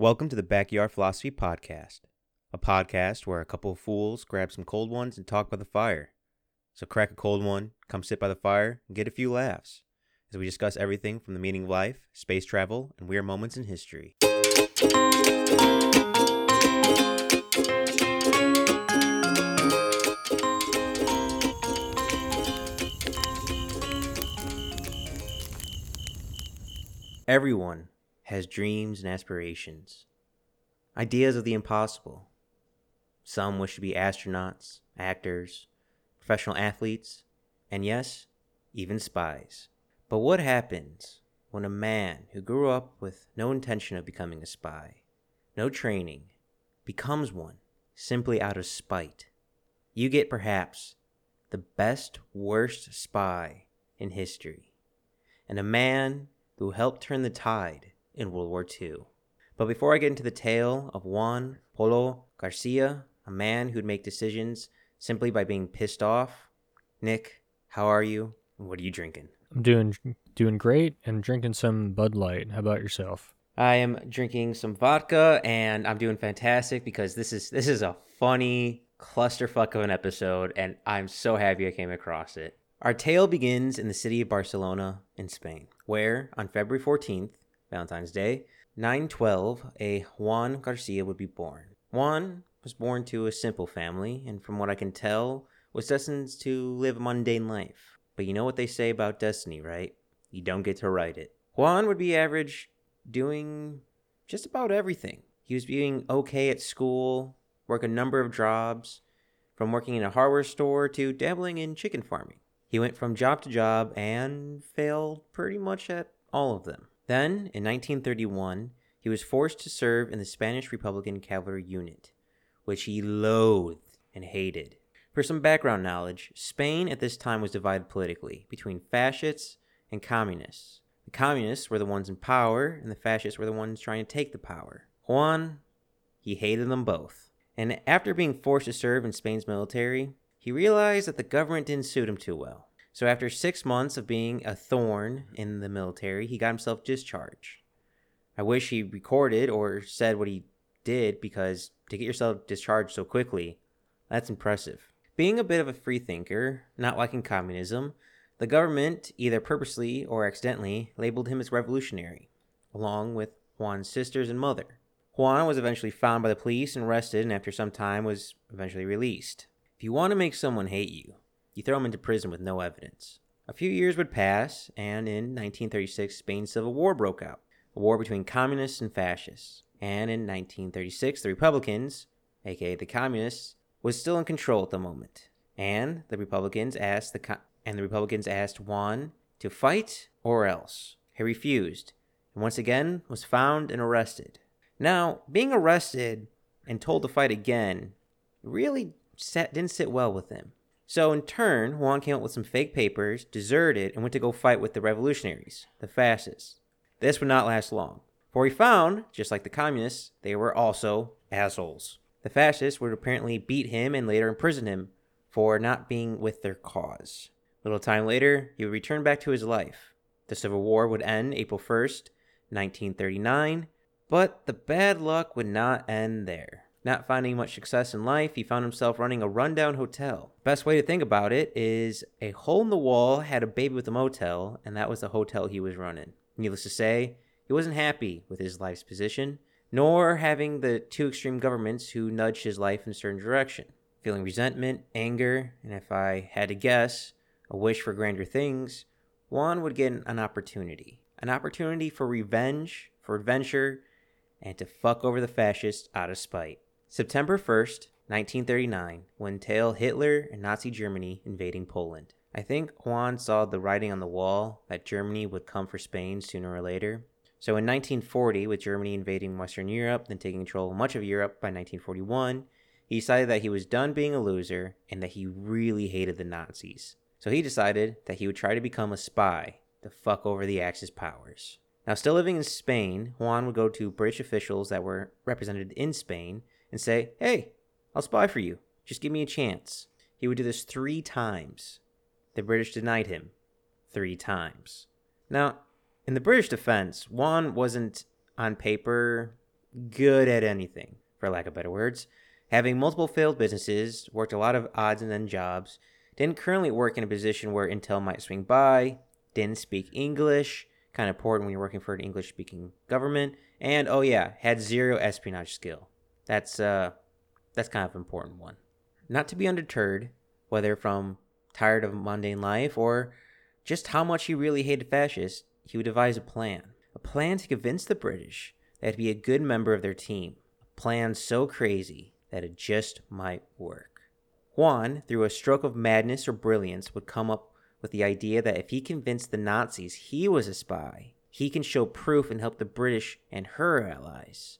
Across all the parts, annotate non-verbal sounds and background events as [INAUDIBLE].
Welcome to the Backyard Philosophy Podcast, a podcast where a couple of fools grab some cold ones and talk by the fire. So crack a cold one, come sit by the fire, and get a few laughs as we discuss everything from the meaning of life, space travel, and weird moments in history. Everyone has dreams and aspirations, ideas of the impossible. Some wish to be astronauts, actors, professional athletes, and yes, even spies. But what happens when a man who grew up with no intention of becoming a spy, no training, becomes one simply out of spite? You get perhaps the best, worst spy in history, and a man who helped turn the tide in World War II. But before I get into the tale of Juan Pujol Garcia, a man who'd make decisions simply by being pissed off, Nick, how are you? What are you drinking? I'm doing doing great and drinking some Bud Light. How about yourself? I am drinking some vodka and I'm doing fantastic because this is this is a funny clusterfuck of an episode and I'm so happy I came across it. Our tale begins in the city of Barcelona in Spain, where on February 14th, Valentine's Day, 912, a Juan Garcia would be born. Juan was born to a simple family and from what I can tell was destined to live a mundane life. But you know what they say about destiny, right? You don't get to write it. Juan would be average doing just about everything. He was being okay at school, work a number of jobs, from working in a hardware store to dabbling in chicken farming. He went from job to job and failed pretty much at all of them. Then, in 1931, he was forced to serve in the Spanish Republican Cavalry Unit, which he loathed and hated. For some background knowledge, Spain at this time was divided politically between fascists and communists. The communists were the ones in power, and the fascists were the ones trying to take the power. Juan, he hated them both. And after being forced to serve in Spain's military, he realized that the government didn't suit him too well. So after six months of being a thorn in the military, he got himself discharged. I wish he recorded or said what he did because to get yourself discharged so quickly, that's impressive. Being a bit of a freethinker, not liking communism, the government, either purposely or accidentally, labeled him as revolutionary, along with Juan's sisters and mother. Juan was eventually found by the police and arrested, and after some time was eventually released. If you want to make someone hate you, you throw him into prison with no evidence. A few years would pass, and in 1936, Spain's civil war broke out a war between communists and fascists. And in 1936, the Republicans, aka the communists, was still in control at the moment. And the Republicans asked the co- and the Republicans asked Juan to fight or else. He refused, and once again was found and arrested. Now, being arrested and told to fight again really sat, didn't sit well with him. So in turn, Juan came up with some fake papers, deserted, and went to go fight with the revolutionaries, the fascists. This would not last long, for he found, just like the communists, they were also assholes. The fascists would apparently beat him and later imprison him for not being with their cause. A little time later, he would return back to his life. The Civil War would end April 1st, 1939, but the bad luck would not end there. Not finding much success in life, he found himself running a rundown hotel. Best way to think about it is a hole in the wall had a baby with a motel, and that was the hotel he was running. Needless to say, he wasn't happy with his life's position, nor having the two extreme governments who nudged his life in a certain direction. Feeling resentment, anger, and if I had to guess, a wish for grander things, Juan would get an opportunity. An opportunity for revenge, for adventure, and to fuck over the fascists out of spite. September 1st, 1939, when entailed Hitler and Nazi Germany invading Poland. I think Juan saw the writing on the wall that Germany would come for Spain sooner or later. So in 1940, with Germany invading Western Europe, then taking control of much of Europe by 1941, he decided that he was done being a loser and that he really hated the Nazis. So he decided that he would try to become a spy to fuck over the Axis powers. Now, still living in Spain, Juan would go to British officials that were represented in Spain and say, Hey, I'll spy for you. Just give me a chance. He would do this three times. The British denied him three times. Now, in the British defense, Juan wasn't on paper good at anything, for lack of better words. Having multiple failed businesses, worked a lot of odds and end jobs, didn't currently work in a position where Intel might swing by, didn't speak English, kind of important when you're working for an English speaking government, and oh yeah, had zero espionage skill. That's uh that's kind of an important one. Not to be undeterred, whether from tired of mundane life or just how much he really hated fascists, he would devise a plan. A plan to convince the British that he'd be a good member of their team. A plan so crazy that it just might work. Juan, through a stroke of madness or brilliance, would come up with the idea that if he convinced the Nazis he was a spy, he can show proof and help the British and her allies.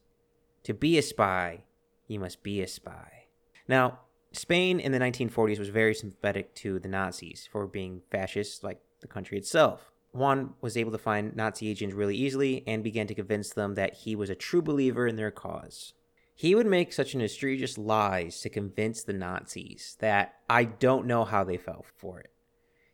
To be a spy, you must be a spy. Now, Spain in the 1940s was very sympathetic to the Nazis for being fascists like the country itself. Juan was able to find Nazi agents really easily and began to convince them that he was a true believer in their cause. He would make such an egregious lies to convince the Nazis that I don't know how they fell for it.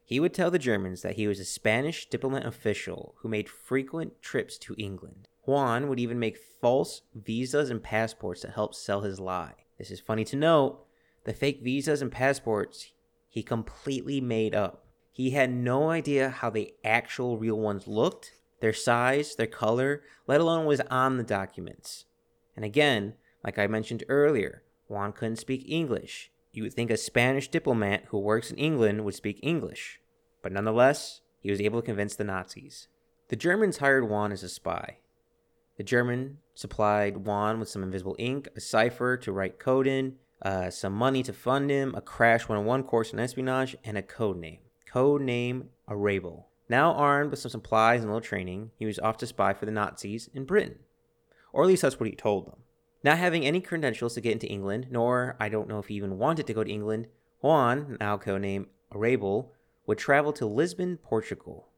He would tell the Germans that he was a Spanish diplomat official who made frequent trips to England. Juan would even make false visas and passports to help sell his lie. This is funny to note. The fake visas and passports he completely made up. He had no idea how the actual real ones looked, their size, their color, let alone was on the documents. And again, like I mentioned earlier, Juan couldn't speak English. You would think a Spanish diplomat who works in England would speak English. But nonetheless, he was able to convince the Nazis. The Germans hired Juan as a spy. The German supplied Juan with some invisible ink, a cipher to write code in, uh, some money to fund him, a Crash 101 course in espionage, and a code name. Code name Arabel. Now armed with some supplies and a little training, he was off to spy for the Nazis in Britain. Or at least that's what he told them. Not having any credentials to get into England, nor I don't know if he even wanted to go to England, Juan, now codenamed Arabel, would travel to Lisbon, Portugal.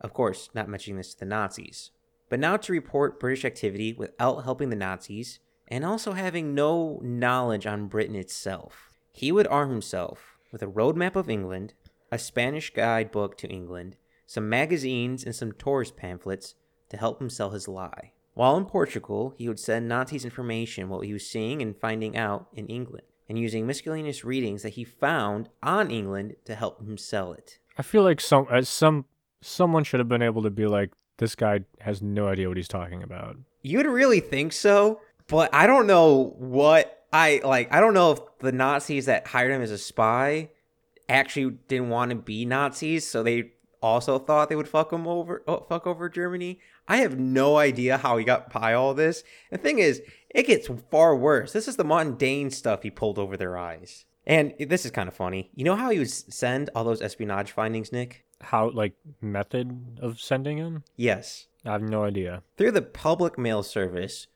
Of course, not mentioning this to the Nazis. But now to report British activity without helping the Nazis, and also having no knowledge on Britain itself. He would arm himself with a roadmap of England, a Spanish guidebook to England, some magazines, and some tourist pamphlets to help him sell his lie. While in Portugal, he would send Nazis information what he was seeing and finding out in England, and using miscellaneous readings that he found on England to help him sell it. I feel like some uh, some someone should have been able to be like, this guy has no idea what he's talking about. You'd really think so, but I don't know what I like. I don't know if the Nazis that hired him as a spy actually didn't want to be Nazis, so they also thought they would fuck him over, oh, fuck over Germany. I have no idea how he got by all this. The thing is, it gets far worse. This is the mundane stuff he pulled over their eyes. And this is kind of funny. You know how he would send all those espionage findings, Nick? How like method of sending him? Yes. I have no idea. Through the public mail service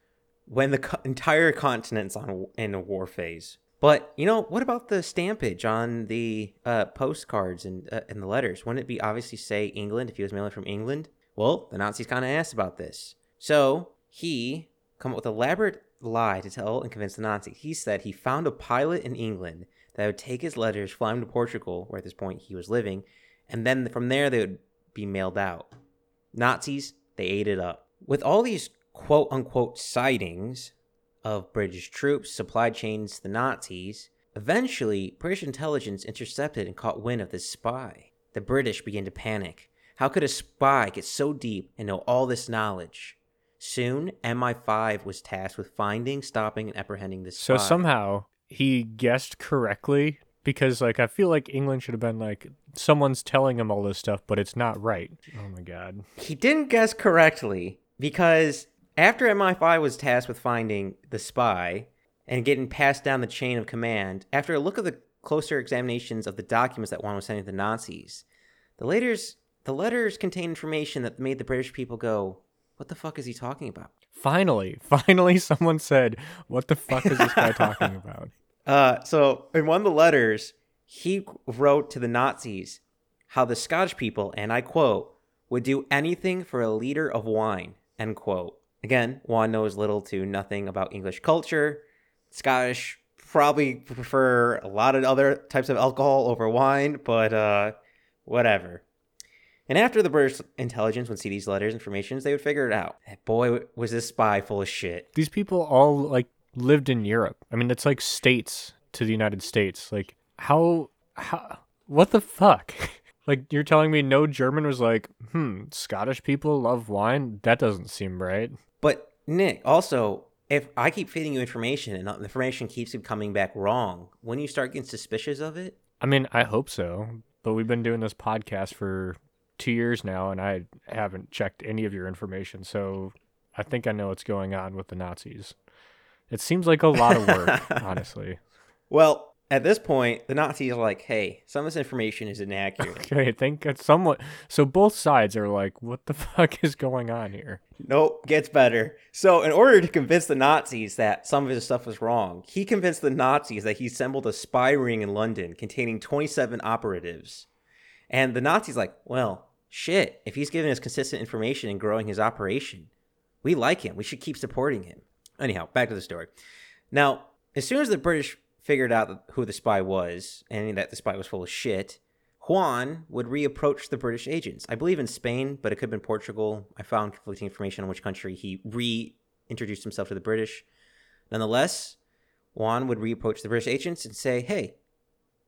when the co- entire continent's on in a war phase. But you know, what about the stampage on the uh, postcards and uh, and the letters? Wouldn't it be obviously say England if he was mailing from England? Well, the Nazis kind of asked about this, so he come up with elaborate lie to tell and convince the Nazis. He said he found a pilot in England that would take his letters, fly him to Portugal, where at this point he was living, and then from there they would be mailed out. Nazis, they ate it up. With all these quote unquote sightings, of British troops, supply chains the Nazis. Eventually, British intelligence intercepted and caught wind of this spy. The British began to panic. How could a spy get so deep and know all this knowledge? Soon, MI5 was tasked with finding, stopping, and apprehending this So spy. somehow he guessed correctly because like I feel like England should have been like someone's telling him all this stuff, but it's not right. Oh my god. he didn't guess correctly because after MI5 was tasked with finding the spy and getting passed down the chain of command, after a look at the closer examinations of the documents that Juan was sending to the Nazis, the letters the letters contained information that made the British people go, "What the fuck is he talking about?" Finally, [LAUGHS] finally someone said, "What the fuck is this guy talking [LAUGHS] about?" Uh, so in one of the letters, he wrote to the Nazis how the Scottish people, and I quote, would do anything for a liter of wine, end quote. Again, Juan knows little to nothing about English culture. Scottish probably prefer a lot of other types of alcohol over wine, but uh, whatever. And after the British intelligence would see these letters, and informations, they would figure it out. Boy, was this spy full of shit. These people all like lived in Europe. I mean, it's like states to the United States. Like how how what the fuck? [LAUGHS] like you're telling me no German was like, "Hmm, Scottish people love wine? That doesn't seem right." But Nick, also, if I keep feeding you information and the information keeps coming back wrong, when you start getting suspicious of it, I mean, I hope so. But we've been doing this podcast for two years now, and I haven't checked any of your information. So I think I know what's going on with the Nazis. It seems like a lot of work, [LAUGHS] honestly. Well, at this point, the Nazis are like, "Hey, some of this information is inaccurate." [LAUGHS] Okay, I think it's somewhat. So both sides are like, "What the [LAUGHS] fuck is going on here?" Nope, gets better. So, in order to convince the Nazis that some of his stuff was wrong, he convinced the Nazis that he assembled a spy ring in London containing 27 operatives. And the Nazis like, "Well, shit, if he's giving us consistent information and growing his operation, we like him. We should keep supporting him." Anyhow, back to the story. Now, as soon as the British figured out who the spy was and that the spy was full of shit, Juan would reapproach the British agents. I believe in Spain, but it could have been Portugal. I found conflicting information on which country he reintroduced himself to the British. Nonetheless, Juan would reapproach the British agents and say, Hey,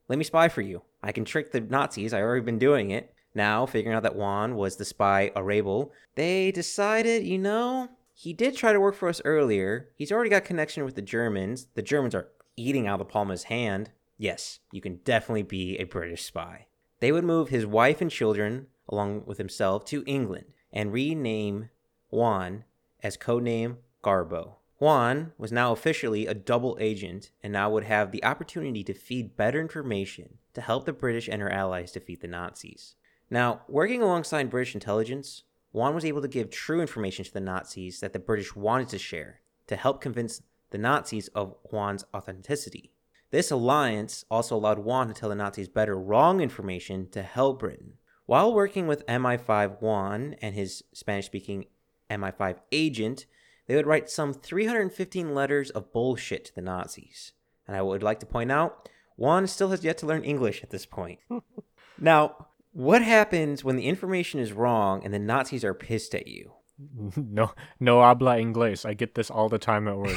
let me spy for you. I can trick the Nazis. I've already been doing it. Now, figuring out that Juan was the spy Arabel, they decided, you know, he did try to work for us earlier. He's already got connection with the Germans. The Germans are eating out of the palm of his hand. Yes, you can definitely be a British spy. They would move his wife and children, along with himself, to England and rename Juan as codename Garbo. Juan was now officially a double agent and now would have the opportunity to feed better information to help the British and her allies defeat the Nazis. Now, working alongside British intelligence, Juan was able to give true information to the Nazis that the British wanted to share to help convince the Nazis of Juan's authenticity. This alliance also allowed Juan to tell the Nazis better wrong information to help Britain. While working with MI5 Juan and his Spanish speaking MI5 agent, they would write some 315 letters of bullshit to the Nazis. And I would like to point out, Juan still has yet to learn English at this point. [LAUGHS] now, what happens when the information is wrong and the Nazis are pissed at you? [LAUGHS] No, no habla inglés. I get this all the time at work.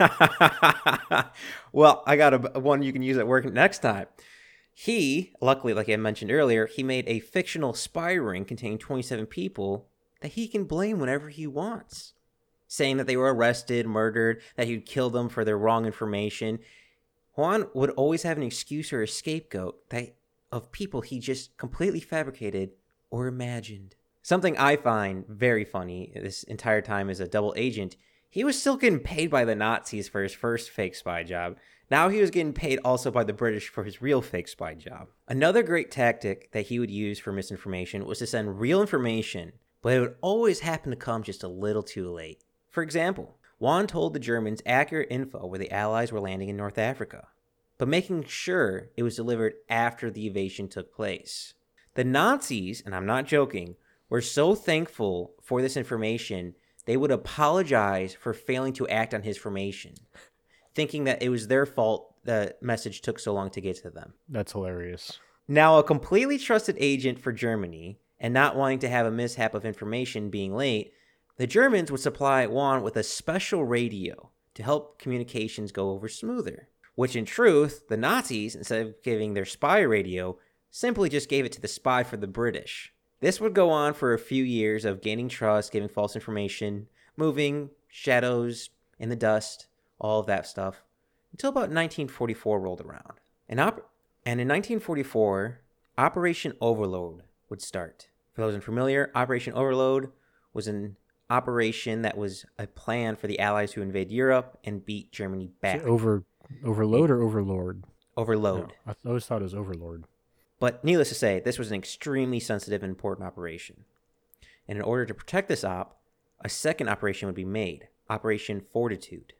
[LAUGHS] well, I got a one you can use at work next time. He, luckily, like I mentioned earlier, he made a fictional spy ring containing 27 people that he can blame whenever he wants, saying that they were arrested, murdered, that he'd kill them for their wrong information. Juan would always have an excuse or a scapegoat that of people he just completely fabricated or imagined. Something I find very funny this entire time as a double agent, he was still getting paid by the Nazis for his first fake spy job. Now he was getting paid also by the British for his real fake spy job. Another great tactic that he would use for misinformation was to send real information, but it would always happen to come just a little too late. For example, Juan told the Germans accurate info where the Allies were landing in North Africa, but making sure it was delivered after the evasion took place. The Nazis, and I'm not joking, were so thankful for this information they would apologize for failing to act on his formation, thinking that it was their fault the message took so long to get to them. That's hilarious. Now, a completely trusted agent for Germany and not wanting to have a mishap of information being late, the Germans would supply Juan with a special radio to help communications go over smoother. Which, in truth, the Nazis, instead of giving their spy radio, simply just gave it to the spy for the British. This would go on for a few years of gaining trust, giving false information, moving, shadows in the dust, all of that stuff, until about 1944 rolled around. And, op- and in 1944, Operation Overlord would start. For those unfamiliar, Operation Overlord was an operation that was a plan for the Allies to invade Europe and beat Germany back. Over overload or overlord? Overload. No, I always thought it was overlord. But needless to say, this was an extremely sensitive and important operation. And in order to protect this op, a second operation would be made Operation Fortitude.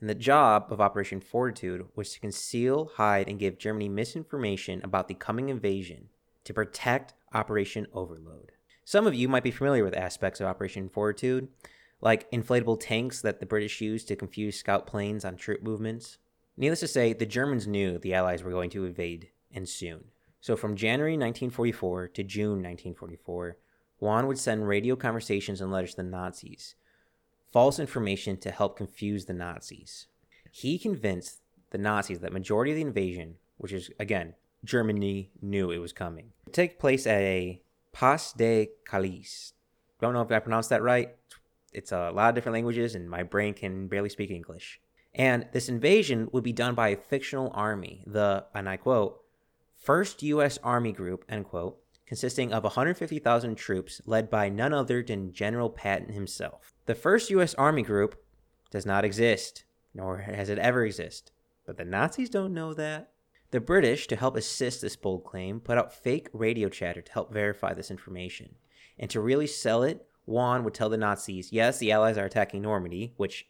And the job of Operation Fortitude was to conceal, hide, and give Germany misinformation about the coming invasion to protect Operation Overload. Some of you might be familiar with aspects of Operation Fortitude, like inflatable tanks that the British used to confuse scout planes on troop movements. Needless to say, the Germans knew the Allies were going to invade, and soon. So from January 1944 to June 1944, Juan would send radio conversations and letters to the Nazis, false information to help confuse the Nazis. He convinced the Nazis that majority of the invasion, which is again Germany knew it was coming, would take place at a Pas de Calais. Don't know if I pronounced that right. It's a lot of different languages, and my brain can barely speak English. And this invasion would be done by a fictional army, the, and I quote, First U.S. Army Group, end quote, consisting of 150,000 troops led by none other than General Patton himself. The first U.S. Army Group does not exist, nor has it ever existed. But the Nazis don't know that. The British, to help assist this bold claim, put out fake radio chatter to help verify this information. And to really sell it, Juan would tell the Nazis, yes, the Allies are attacking Normandy, which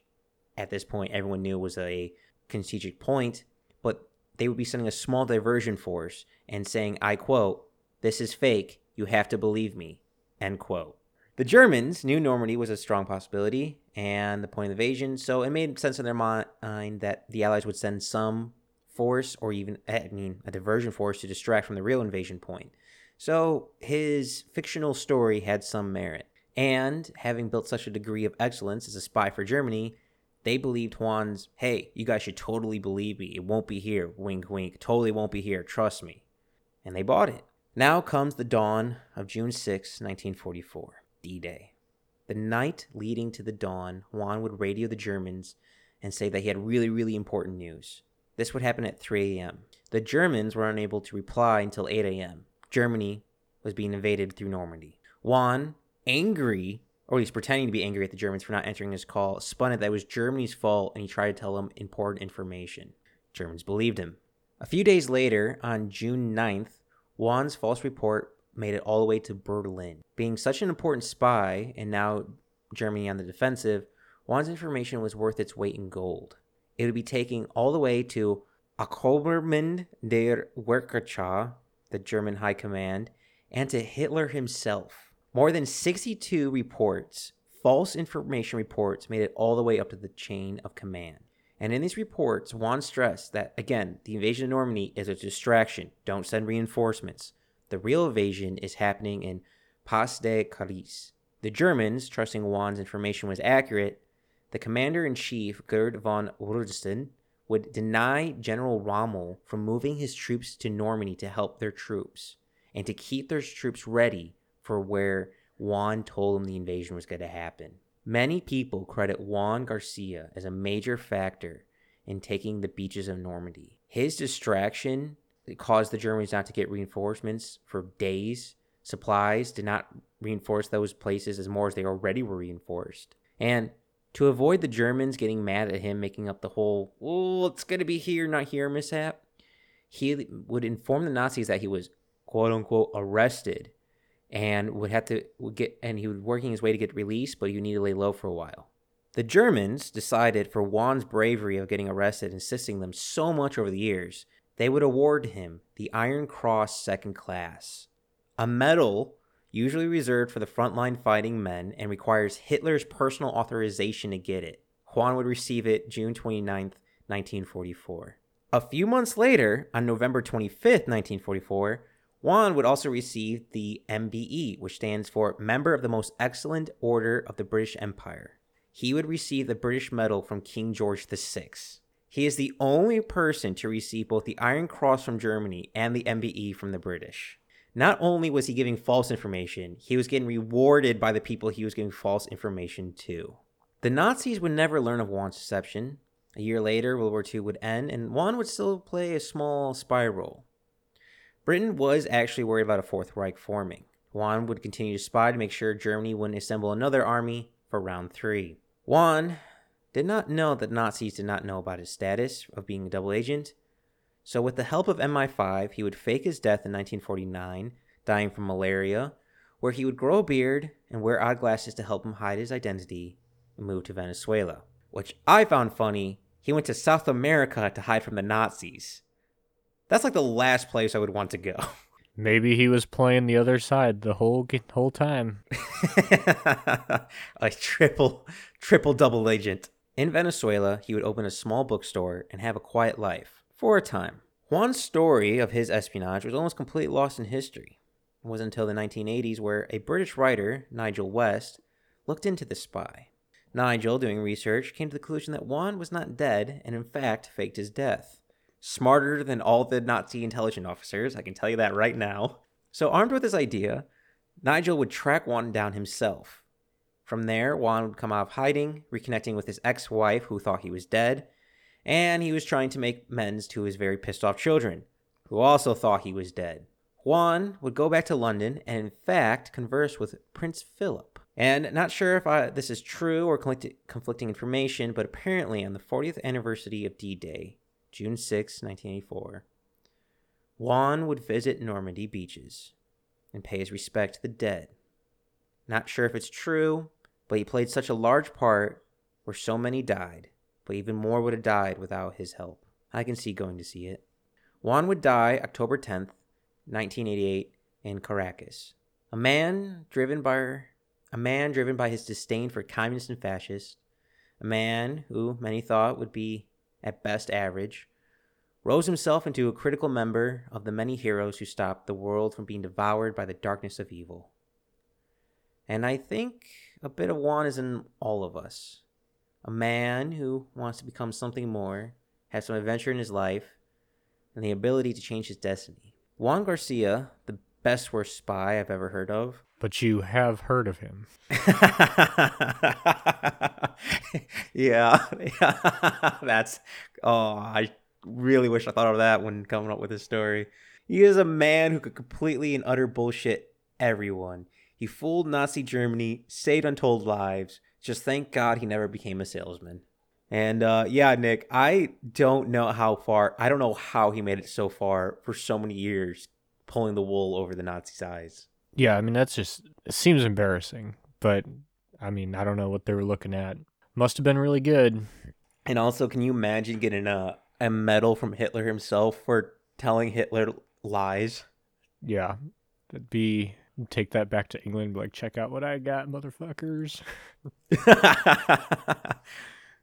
at this point everyone knew was a strategic point, but they would be sending a small diversion force and saying, I quote, this is fake. You have to believe me. End quote. The Germans knew Normandy was a strong possibility and the point of invasion, so it made sense in their mind that the Allies would send some force or even, eh, I mean, a diversion force to distract from the real invasion point. So his fictional story had some merit. And having built such a degree of excellence as a spy for Germany, they believed Juan's, hey, you guys should totally believe me. It won't be here. Wink, wink. Totally won't be here. Trust me. And they bought it. Now comes the dawn of June 6, 1944, D Day. The night leading to the dawn, Juan would radio the Germans and say that he had really, really important news. This would happen at 3 a.m. The Germans were unable to reply until 8 a.m. Germany was being invaded through Normandy. Juan, angry, or least pretending to be angry at the Germans for not answering his call, spun it that it was Germany's fault and he tried to tell them important information. Germans believed him. A few days later, on June 9th, Juan's false report made it all the way to Berlin. Being such an important spy, and now Germany on the defensive, Juan's information was worth its weight in gold. It would be taking all the way to Oberkommand der Wehrmacht, the German High Command, and to Hitler himself. More than 62 reports, false information reports, made it all the way up to the chain of command. And in these reports, Juan stressed that, again, the invasion of Normandy is a distraction. Don't send reinforcements. The real invasion is happening in Pas de Calais. The Germans, trusting Juan's information was accurate, the commander in chief, Gerd von Rundstedt, would deny General Rommel from moving his troops to Normandy to help their troops and to keep their troops ready for where Juan told them the invasion was going to happen. Many people credit Juan Garcia as a major factor in taking the beaches of Normandy. His distraction caused the Germans not to get reinforcements for days. Supplies did not reinforce those places as more as they already were reinforced. And to avoid the Germans getting mad at him making up the whole, oh, it's going to be here, not here mishap, he would inform the Nazis that he was quote unquote arrested and would have to would get and he was working his way to get released, but you need to lay low for a while. The Germans decided for Juan's bravery of getting arrested, and insisting them so much over the years, they would award him the Iron Cross Second Class, a medal usually reserved for the frontline fighting men and requires Hitler's personal authorization to get it. Juan would receive it June 29, 1944. A few months later, on November 25, 1944, Juan would also receive the MBE, which stands for Member of the Most Excellent Order of the British Empire. He would receive the British Medal from King George VI. He is the only person to receive both the Iron Cross from Germany and the MBE from the British. Not only was he giving false information, he was getting rewarded by the people he was giving false information to. The Nazis would never learn of Juan's deception. A year later, World War II would end, and Juan would still play a small spy role. Britain was actually worried about a Fourth Reich forming. Juan would continue to spy to make sure Germany wouldn't assemble another army for round three. Juan did not know that Nazis did not know about his status of being a double agent, so with the help of MI5, he would fake his death in 1949, dying from malaria, where he would grow a beard and wear odd glasses to help him hide his identity and move to Venezuela. Which I found funny, he went to South America to hide from the Nazis. That's like the last place I would want to go. [LAUGHS] Maybe he was playing the other side the whole whole time. [LAUGHS] a triple triple double agent. In Venezuela, he would open a small bookstore and have a quiet life for a time. Juan's story of his espionage was almost completely lost in history. It wasn't until the 1980s where a British writer, Nigel West, looked into the spy. Nigel, doing research, came to the conclusion that Juan was not dead and, in fact, faked his death. Smarter than all the Nazi intelligence officers, I can tell you that right now. So, armed with this idea, Nigel would track Juan down himself. From there, Juan would come out of hiding, reconnecting with his ex wife, who thought he was dead, and he was trying to make amends to his very pissed off children, who also thought he was dead. Juan would go back to London and, in fact, converse with Prince Philip. And not sure if I, this is true or conflicting information, but apparently on the 40th anniversary of D Day, June 6, 1984, Juan would visit Normandy beaches and pay his respect to the dead. Not sure if it's true, but he played such a large part where so many died, but even more would have died without his help. I can see going to see it. Juan would die October 10th, 1988, in Caracas. A man driven by a man driven by his disdain for communists and fascists, a man who many thought would be at best average, rose himself into a critical member of the many heroes who stopped the world from being devoured by the darkness of evil. And I think a bit of Juan is in all of us. A man who wants to become something more, have some adventure in his life, and the ability to change his destiny. Juan Garcia, the best worst spy I've ever heard of. [LAUGHS] But you have heard of him. yeah, yeah. [LAUGHS] That's oh, I really wish I thought of that when coming up with this story. He is a man who could completely and utter bullshit everyone. He fooled Nazi Germany, saved untold lives. Just thank God he never became a salesman. And uh, yeah, Nick, I don't know how far, I don't know how he made it so far for so many years, pulling the wool over the Nazis' eyes. Yeah, I mean, that's just, it seems embarrassing. But I mean, I don't know what they were looking at. Must have been really good. And also, can you imagine getting a, a medal from Hitler himself for telling Hitler lies? Yeah, that'd be take that back to England. Like, check out what I got, motherfuckers. [LAUGHS]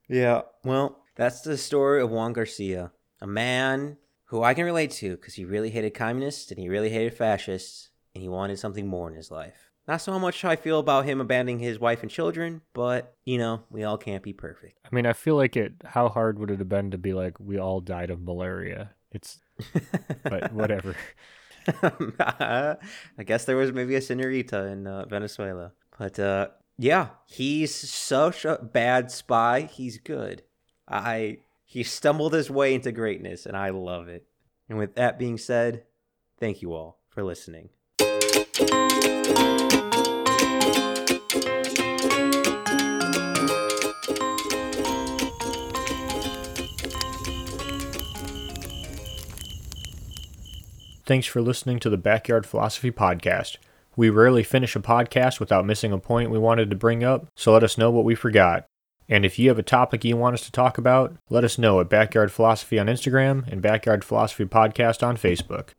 yeah, well, that's the story of Juan Garcia, a man who I can relate to because he really hated communists and he really hated fascists and he wanted something more in his life. Not so much how I feel about him abandoning his wife and children, but you know, we all can't be perfect. I mean, I feel like it. How hard would it have been to be like, we all died of malaria? It's, but [LAUGHS] whatever. [LAUGHS] I guess there was maybe a senorita in uh, Venezuela, but uh, yeah, he's such a bad spy. He's good. I he stumbled his way into greatness, and I love it. And with that being said, thank you all for listening. Thanks for listening to the Backyard Philosophy Podcast. We rarely finish a podcast without missing a point we wanted to bring up, so let us know what we forgot. And if you have a topic you want us to talk about, let us know at Backyard Philosophy on Instagram and Backyard Philosophy Podcast on Facebook.